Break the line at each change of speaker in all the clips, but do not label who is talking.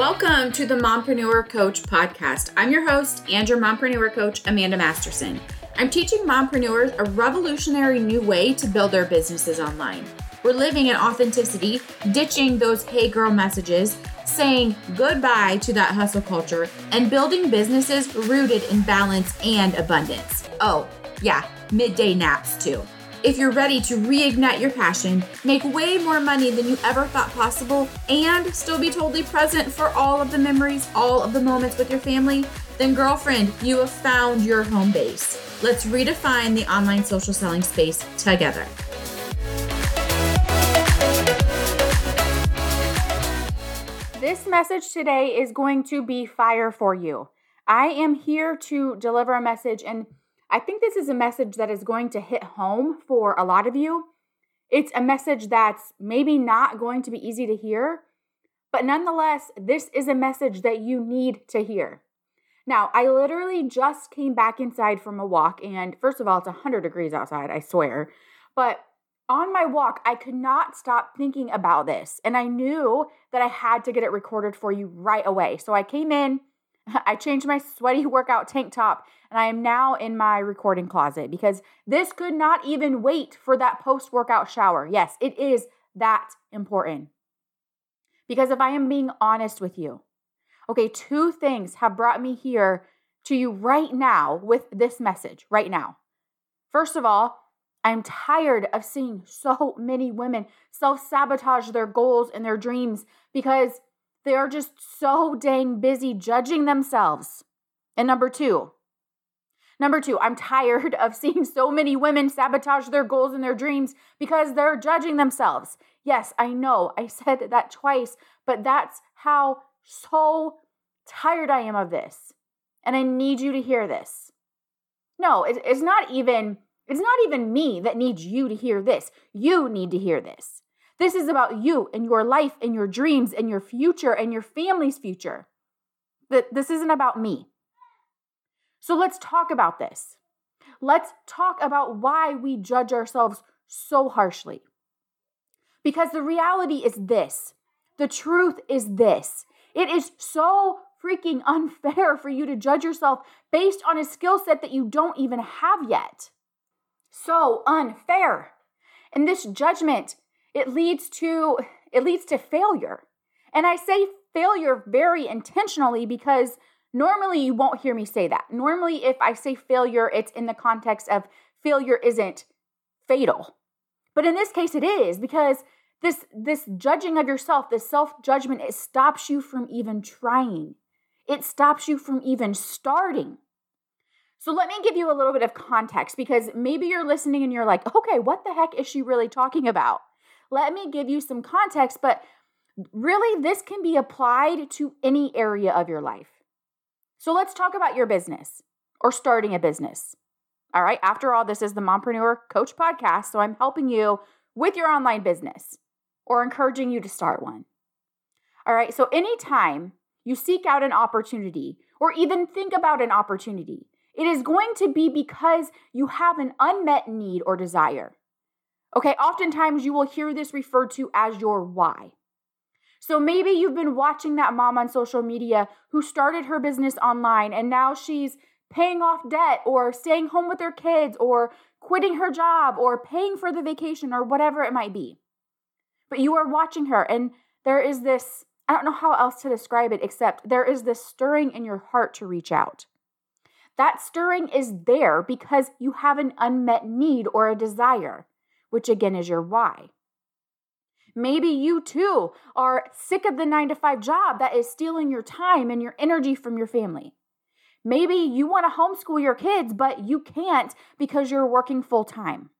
Welcome to the Mompreneur Coach podcast. I'm your host and your mompreneur coach, Amanda Masterson. I'm teaching mompreneurs a revolutionary new way to build their businesses online. We're living in authenticity, ditching those hey girl messages, saying goodbye to that hustle culture, and building businesses rooted in balance and abundance. Oh, yeah, midday naps too. If you're ready to reignite your passion, make way more money than you ever thought possible, and still be totally present for all of the memories, all of the moments with your family, then, girlfriend, you have found your home base. Let's redefine the online social selling space together. This message today is going to be fire for you. I am here to deliver a message and I think this is a message that is going to hit home for a lot of you. It's a message that's maybe not going to be easy to hear, but nonetheless, this is a message that you need to hear. Now, I literally just came back inside from a walk, and first of all, it's 100 degrees outside, I swear. But on my walk, I could not stop thinking about this, and I knew that I had to get it recorded for you right away. So I came in, I changed my sweaty workout tank top and I am now in my recording closet because this could not even wait for that post workout shower. Yes, it is that important. Because if I am being honest with you, okay, two things have brought me here to you right now with this message, right now. First of all, I'm tired of seeing so many women self sabotage their goals and their dreams because they are just so dang busy judging themselves. And number two, number two, I'm tired of seeing so many women sabotage their goals and their dreams because they're judging themselves. Yes, I know I said that twice, but that's how so tired I am of this. And I need you to hear this. No, it's not even it's not even me that needs you to hear this. You need to hear this. This is about you and your life and your dreams and your future and your family's future. This isn't about me. So let's talk about this. Let's talk about why we judge ourselves so harshly. Because the reality is this the truth is this it is so freaking unfair for you to judge yourself based on a skill set that you don't even have yet. So unfair. And this judgment it leads to it leads to failure. And I say failure very intentionally because normally you won't hear me say that. Normally if I say failure, it's in the context of failure isn't fatal. But in this case it is because this this judging of yourself, this self-judgment it stops you from even trying. It stops you from even starting. So let me give you a little bit of context because maybe you're listening and you're like, "Okay, what the heck is she really talking about?" Let me give you some context, but really, this can be applied to any area of your life. So let's talk about your business or starting a business. All right. After all, this is the Mompreneur Coach Podcast. So I'm helping you with your online business or encouraging you to start one. All right. So anytime you seek out an opportunity or even think about an opportunity, it is going to be because you have an unmet need or desire. Okay, oftentimes you will hear this referred to as your why. So maybe you've been watching that mom on social media who started her business online and now she's paying off debt or staying home with her kids or quitting her job or paying for the vacation or whatever it might be. But you are watching her and there is this, I don't know how else to describe it except there is this stirring in your heart to reach out. That stirring is there because you have an unmet need or a desire which again is your why. Maybe you too are sick of the nine to five job that is stealing your time and your energy from your family. Maybe you want to homeschool your kids, but you can't because you're working full time.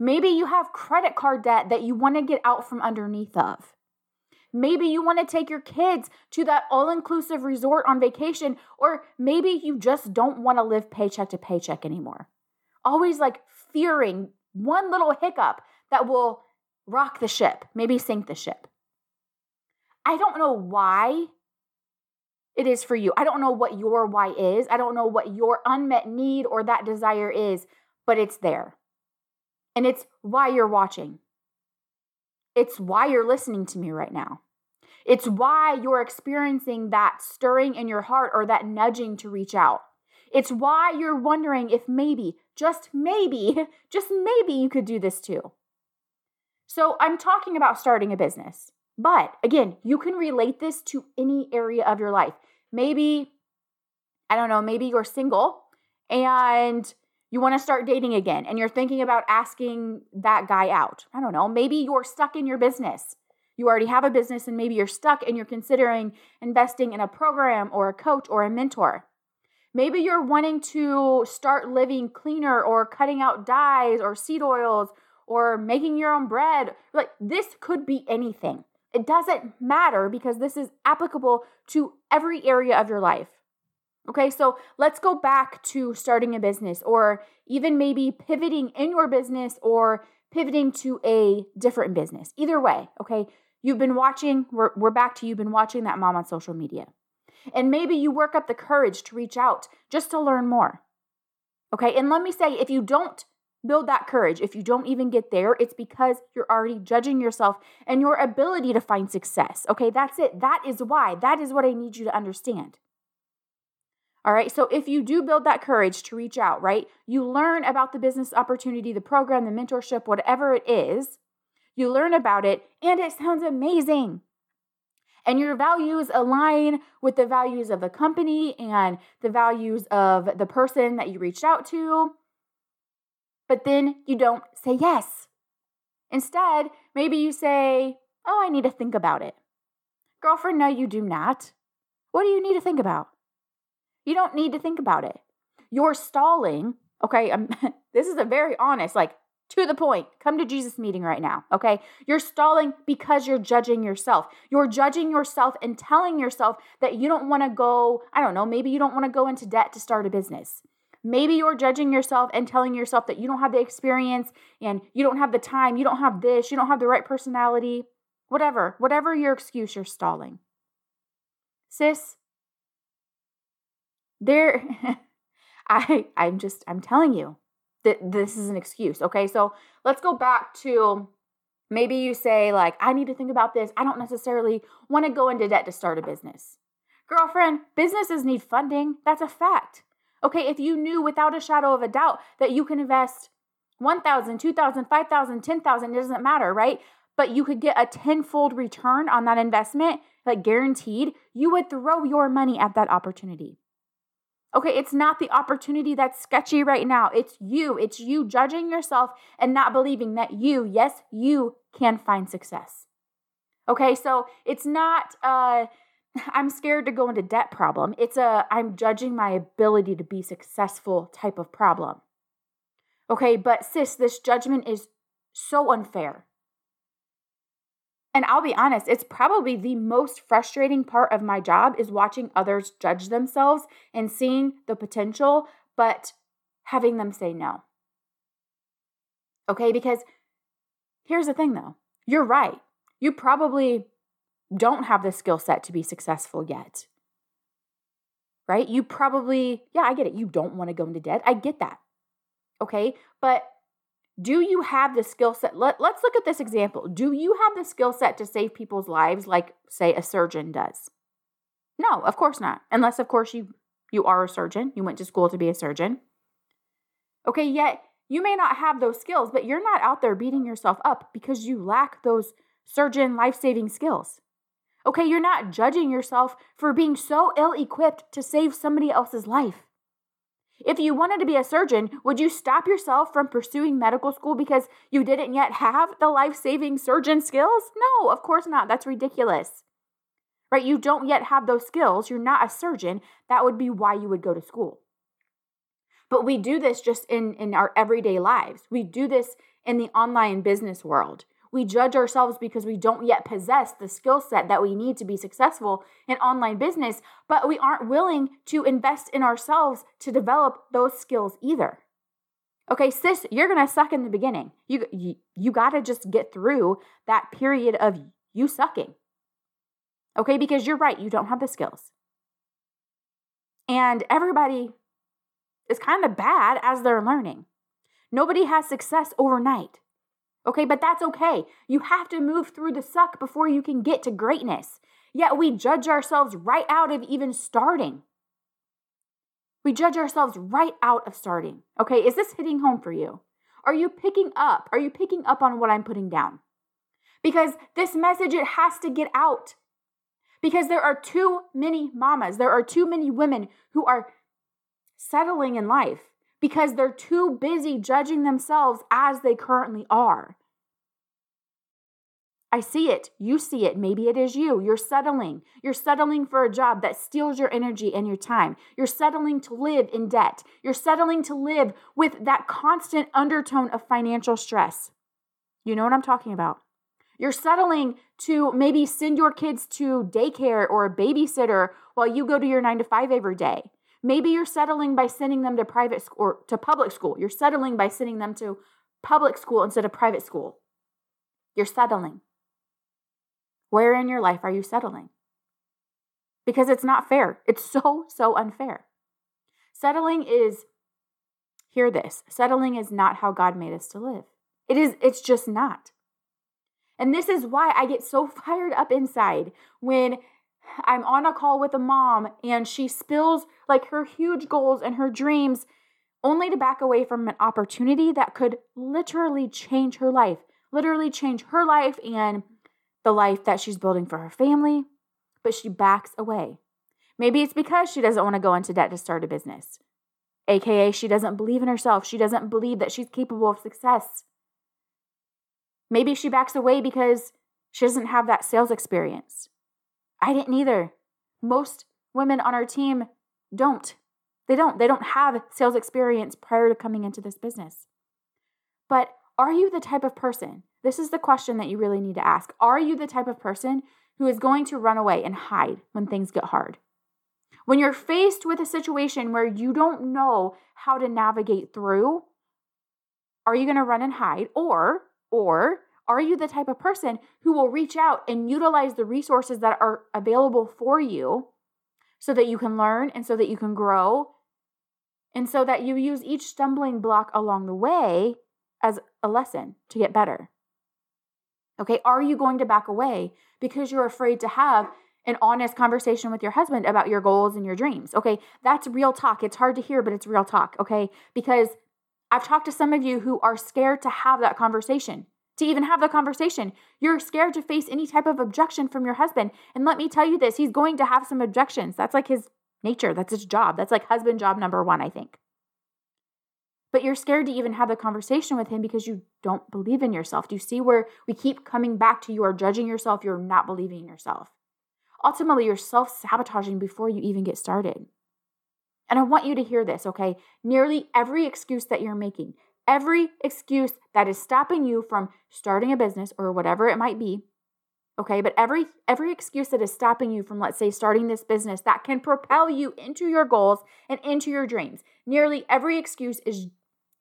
Maybe you have credit card debt that you want to get out from underneath of. Maybe you want to take your kids to that all inclusive resort on vacation, or maybe you just don't want to live paycheck to paycheck anymore. Always like fearing one little hiccup that will rock the ship, maybe sink the ship. I don't know why it is for you. I don't know what your why is. I don't know what your unmet need or that desire is, but it's there. And it's why you're watching. It's why you're listening to me right now. It's why you're experiencing that stirring in your heart or that nudging to reach out. It's why you're wondering if maybe, just maybe, just maybe you could do this too. So I'm talking about starting a business. But again, you can relate this to any area of your life. Maybe, I don't know, maybe you're single and you want to start dating again and you're thinking about asking that guy out. I don't know, maybe you're stuck in your business. You already have a business and maybe you're stuck and you're considering investing in a program or a coach or a mentor. Maybe you're wanting to start living cleaner or cutting out dyes or seed oils or making your own bread. Like this could be anything. It doesn't matter because this is applicable to every area of your life. Okay, so let's go back to starting a business or even maybe pivoting in your business or pivoting to a different business. Either way, okay, you've been watching, we're, we're back to you've been watching that mom on social media. And maybe you work up the courage to reach out just to learn more. Okay, and let me say if you don't build that courage, if you don't even get there, it's because you're already judging yourself and your ability to find success. Okay, that's it. That is why. That is what I need you to understand. All right. So if you do build that courage to reach out, right, you learn about the business opportunity, the program, the mentorship, whatever it is, you learn about it, and it sounds amazing. And your values align with the values of the company and the values of the person that you reached out to. But then you don't say yes. Instead, maybe you say, Oh, I need to think about it. Girlfriend, no, you do not. What do you need to think about? You don't need to think about it. You're stalling. Okay, I'm, this is a very honest, like to the point. Come to Jesus meeting right now. Okay, you're stalling because you're judging yourself. You're judging yourself and telling yourself that you don't want to go. I don't know. Maybe you don't want to go into debt to start a business. Maybe you're judging yourself and telling yourself that you don't have the experience and you don't have the time, you don't have this, you don't have the right personality, whatever, whatever your excuse, you're stalling. Sis, there I I'm just I'm telling you that this is an excuse. Okay? So, let's go back to maybe you say like I need to think about this. I don't necessarily want to go into debt to start a business. Girlfriend, businesses need funding. That's a fact. Okay, if you knew without a shadow of a doubt that you can invest 1,000, 2,000, 5,000, 10,000, it doesn't matter, right? But you could get a tenfold return on that investment, like guaranteed, you would throw your money at that opportunity. Okay, it's not the opportunity that's sketchy right now. It's you. It's you judging yourself and not believing that you, yes, you can find success. Okay, so it's not uh I'm scared to go into debt problem. It's a I'm judging my ability to be successful type of problem. Okay, but sis, this judgment is so unfair. And I'll be honest, it's probably the most frustrating part of my job is watching others judge themselves and seeing the potential, but having them say no. Okay, because here's the thing though you're right. You probably don't have the skill set to be successful yet. Right? You probably, yeah, I get it. You don't want to go into debt. I get that. Okay. But do you have the skill set? Let, let's look at this example. Do you have the skill set to save people's lives like, say, a surgeon does? No, of course not. Unless, of course, you you are a surgeon. You went to school to be a surgeon. Okay, yet you may not have those skills, but you're not out there beating yourself up because you lack those surgeon life saving skills. Okay, you're not judging yourself for being so ill equipped to save somebody else's life. If you wanted to be a surgeon, would you stop yourself from pursuing medical school because you didn't yet have the life saving surgeon skills? No, of course not. That's ridiculous. Right? You don't yet have those skills. You're not a surgeon. That would be why you would go to school. But we do this just in, in our everyday lives. We do this in the online business world. We judge ourselves because we don't yet possess the skill set that we need to be successful in online business, but we aren't willing to invest in ourselves to develop those skills either. Okay, sis, you're going to suck in the beginning. You you, you got to just get through that period of you sucking. Okay, because you're right, you don't have the skills. And everybody is kind of bad as they're learning. Nobody has success overnight. Okay, but that's okay. You have to move through the suck before you can get to greatness. Yet we judge ourselves right out of even starting. We judge ourselves right out of starting. Okay, is this hitting home for you? Are you picking up? Are you picking up on what I'm putting down? Because this message, it has to get out. Because there are too many mamas, there are too many women who are settling in life because they're too busy judging themselves as they currently are. I see it. You see it. Maybe it is you. You're settling. You're settling for a job that steals your energy and your time. You're settling to live in debt. You're settling to live with that constant undertone of financial stress. You know what I'm talking about. You're settling to maybe send your kids to daycare or a babysitter while you go to your nine to five every day. Maybe you're settling by sending them to private school or to public school. You're settling by sending them to public school instead of private school. You're settling. Where in your life are you settling? Because it's not fair. It's so, so unfair. Settling is, hear this, settling is not how God made us to live. It is, it's just not. And this is why I get so fired up inside when I'm on a call with a mom and she spills like her huge goals and her dreams only to back away from an opportunity that could literally change her life, literally change her life and the life that she's building for her family, but she backs away. Maybe it's because she doesn't want to go into debt to start a business, aka, she doesn't believe in herself. She doesn't believe that she's capable of success. Maybe she backs away because she doesn't have that sales experience. I didn't either. Most women on our team don't. They don't. They don't have sales experience prior to coming into this business. But are you the type of person? This is the question that you really need to ask. Are you the type of person who is going to run away and hide when things get hard? When you're faced with a situation where you don't know how to navigate through, are you going to run and hide or or are you the type of person who will reach out and utilize the resources that are available for you so that you can learn and so that you can grow and so that you use each stumbling block along the way as a lesson to get better? Okay, are you going to back away because you're afraid to have an honest conversation with your husband about your goals and your dreams? Okay, that's real talk. It's hard to hear, but it's real talk. Okay, because I've talked to some of you who are scared to have that conversation to even have the conversation. You're scared to face any type of objection from your husband. And let me tell you this, he's going to have some objections. That's like his nature, that's his job. That's like husband job number one, I think. But you're scared to even have the conversation with him because you don't believe in yourself. Do you see where we keep coming back to you are judging yourself, you're not believing in yourself? Ultimately, you're self sabotaging before you even get started. And I want you to hear this, okay? Nearly every excuse that you're making, every excuse that is stopping you from starting a business or whatever it might be okay but every every excuse that is stopping you from let's say starting this business that can propel you into your goals and into your dreams nearly every excuse is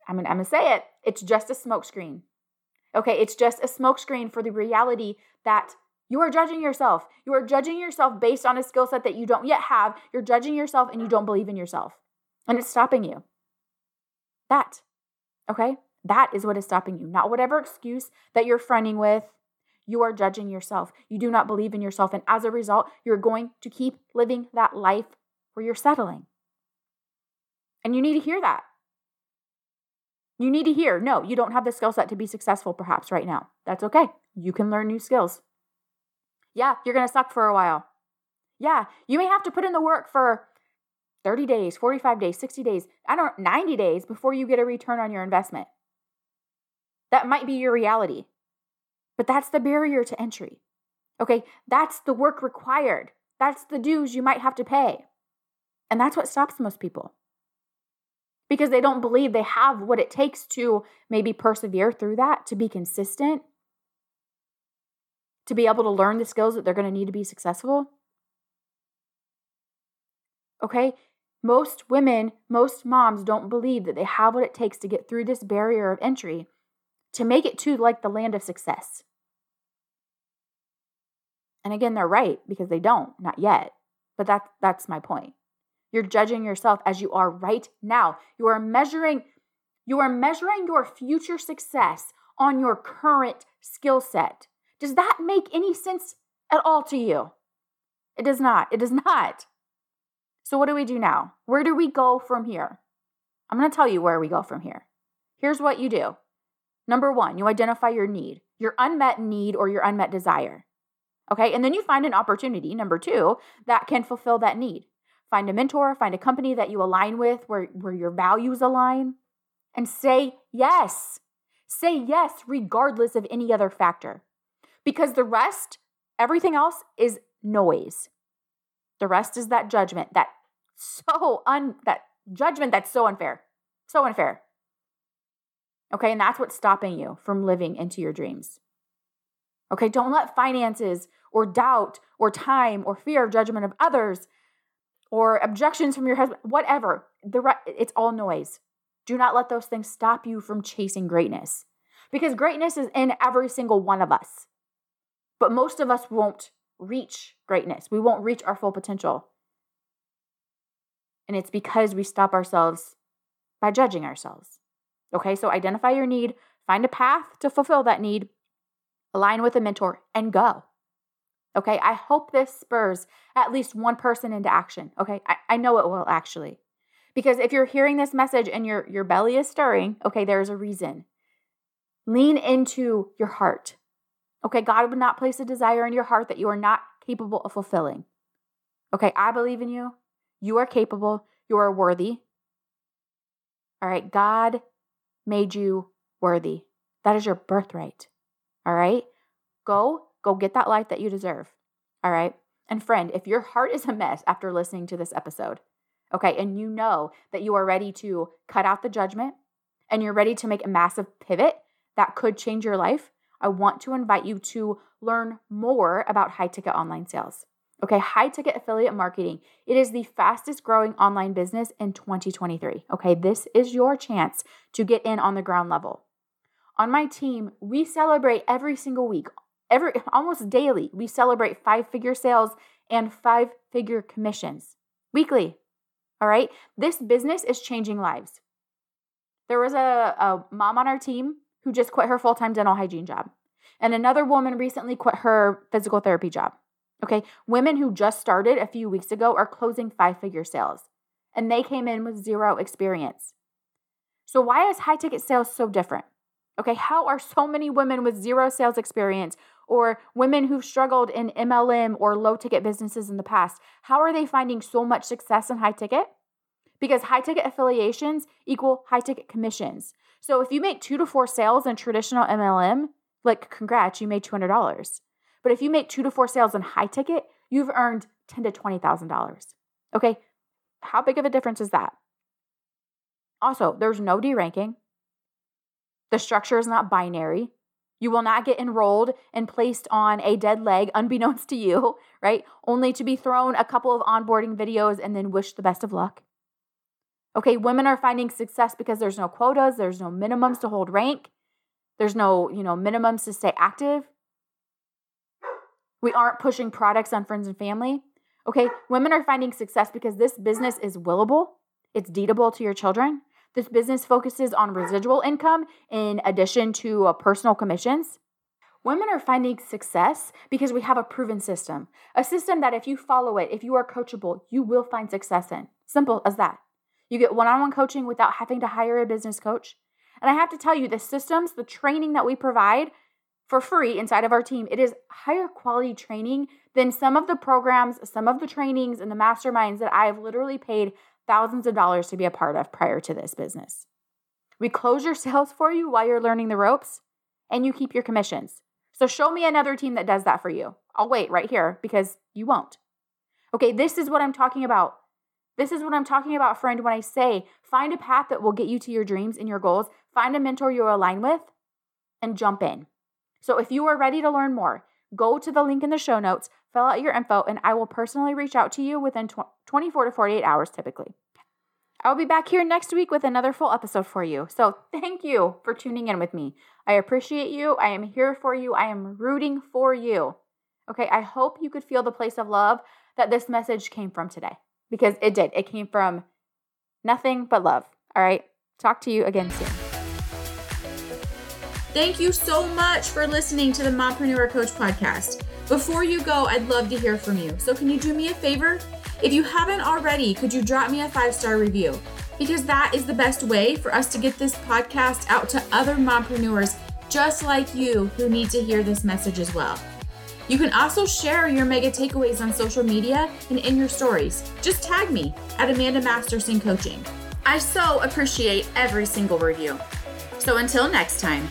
i'm gonna, I'm gonna say it it's just a smokescreen okay it's just a smokescreen for the reality that you are judging yourself you are judging yourself based on a skill set that you don't yet have you're judging yourself and you don't believe in yourself and it's stopping you that Okay? That is what is stopping you, not whatever excuse that you're fronting with. You are judging yourself. You do not believe in yourself. And as a result, you're going to keep living that life where you're settling. And you need to hear that. You need to hear no, you don't have the skill set to be successful perhaps right now. That's okay. You can learn new skills. Yeah, you're going to suck for a while. Yeah, you may have to put in the work for 30 days, 45 days, 60 days, I don't 90 days before you get a return on your investment. That might be your reality. But that's the barrier to entry. Okay, that's the work required. That's the dues you might have to pay. And that's what stops most people. Because they don't believe they have what it takes to maybe persevere through that, to be consistent, to be able to learn the skills that they're going to need to be successful. Okay, most women, most moms don't believe that they have what it takes to get through this barrier of entry to make it to like the land of success. And again, they're right because they don't, not yet. But that, that's my point. You're judging yourself as you are right now. You are measuring you are measuring your future success on your current skill set. Does that make any sense at all to you? It does not. It does not. So, what do we do now? Where do we go from here? I'm going to tell you where we go from here. Here's what you do number one, you identify your need, your unmet need or your unmet desire. Okay. And then you find an opportunity, number two, that can fulfill that need. Find a mentor, find a company that you align with where, where your values align, and say yes. Say yes, regardless of any other factor. Because the rest, everything else is noise. The rest is that judgment, that so un that judgment that's so unfair. So unfair. Okay, and that's what's stopping you from living into your dreams. Okay, don't let finances or doubt or time or fear of judgment of others or objections from your husband, whatever, the re- it's all noise. Do not let those things stop you from chasing greatness because greatness is in every single one of us. But most of us won't reach greatness. We won't reach our full potential. And it's because we stop ourselves by judging ourselves. Okay, so identify your need, find a path to fulfill that need, align with a mentor, and go. Okay, I hope this spurs at least one person into action. Okay, I, I know it will actually. Because if you're hearing this message and your, your belly is stirring, okay, there's a reason. Lean into your heart. Okay, God would not place a desire in your heart that you are not capable of fulfilling. Okay, I believe in you. You are capable. You are worthy. All right, God made you worthy. That is your birthright. All right, go Go get that life that you deserve. All right. And friend, if your heart is a mess after listening to this episode, okay, and you know that you are ready to cut out the judgment and you're ready to make a massive pivot that could change your life, I want to invite you to learn more about high ticket online sales. Okay, high ticket affiliate marketing. It is the fastest growing online business in 2023. Okay, this is your chance to get in on the ground level. On my team, we celebrate every single week every almost daily we celebrate five figure sales and five figure commissions weekly all right? This business is changing lives. There was a, a mom on our team who just quit her full-time dental hygiene job and another woman recently quit her physical therapy job okay? Women who just started a few weeks ago are closing five figure sales and they came in with zero experience. So why is high ticket sales so different Okay, how are so many women with zero sales experience or women who've struggled in MLM or low ticket businesses in the past, how are they finding so much success in high ticket? Because high ticket affiliations equal high ticket commissions. So if you make two to four sales in traditional MLM, like congrats, you made $200. But if you make two to four sales in high ticket, you've earned ten to $20,000. Okay, how big of a difference is that? Also, there's no deranking. The structure is not binary. You will not get enrolled and placed on a dead leg unbeknownst to you, right? Only to be thrown a couple of onboarding videos and then wish the best of luck. Okay, women are finding success because there's no quotas, there's no minimums to hold rank, there's no, you know, minimums to stay active. We aren't pushing products on friends and family. Okay, women are finding success because this business is willable, it's deedable to your children, this business focuses on residual income in addition to uh, personal commissions. Women are finding success because we have a proven system, a system that if you follow it, if you are coachable, you will find success in. Simple as that. You get one on one coaching without having to hire a business coach. And I have to tell you, the systems, the training that we provide for free inside of our team, it is higher quality training than some of the programs, some of the trainings, and the masterminds that I have literally paid thousands of dollars to be a part of prior to this business. We close your sales for you while you're learning the ropes, and you keep your commissions. So show me another team that does that for you. I'll wait right here because you won't. Okay, this is what I'm talking about. This is what I'm talking about, friend, when I say find a path that will get you to your dreams and your goals, find a mentor you align with, and jump in. So if you are ready to learn more, go to the link in the show notes, fill out your info, and I will personally reach out to you within 24 to 48 hours typically. I will be back here next week with another full episode for you. So thank you for tuning in with me. I appreciate you. I am here for you. I am rooting for you. Okay, I hope you could feel the place of love that this message came from today because it did. It came from nothing but love. All right, talk to you again soon. Thank you so much for listening to the Mompreneur Coach podcast. Before you go, I'd love to hear from you. So, can you do me a favor? If you haven't already, could you drop me a five star review? Because that is the best way for us to get this podcast out to other mompreneurs just like you who need to hear this message as well. You can also share your mega takeaways on social media and in your stories. Just tag me at Amanda Masterson Coaching. I so appreciate every single review. So until next time.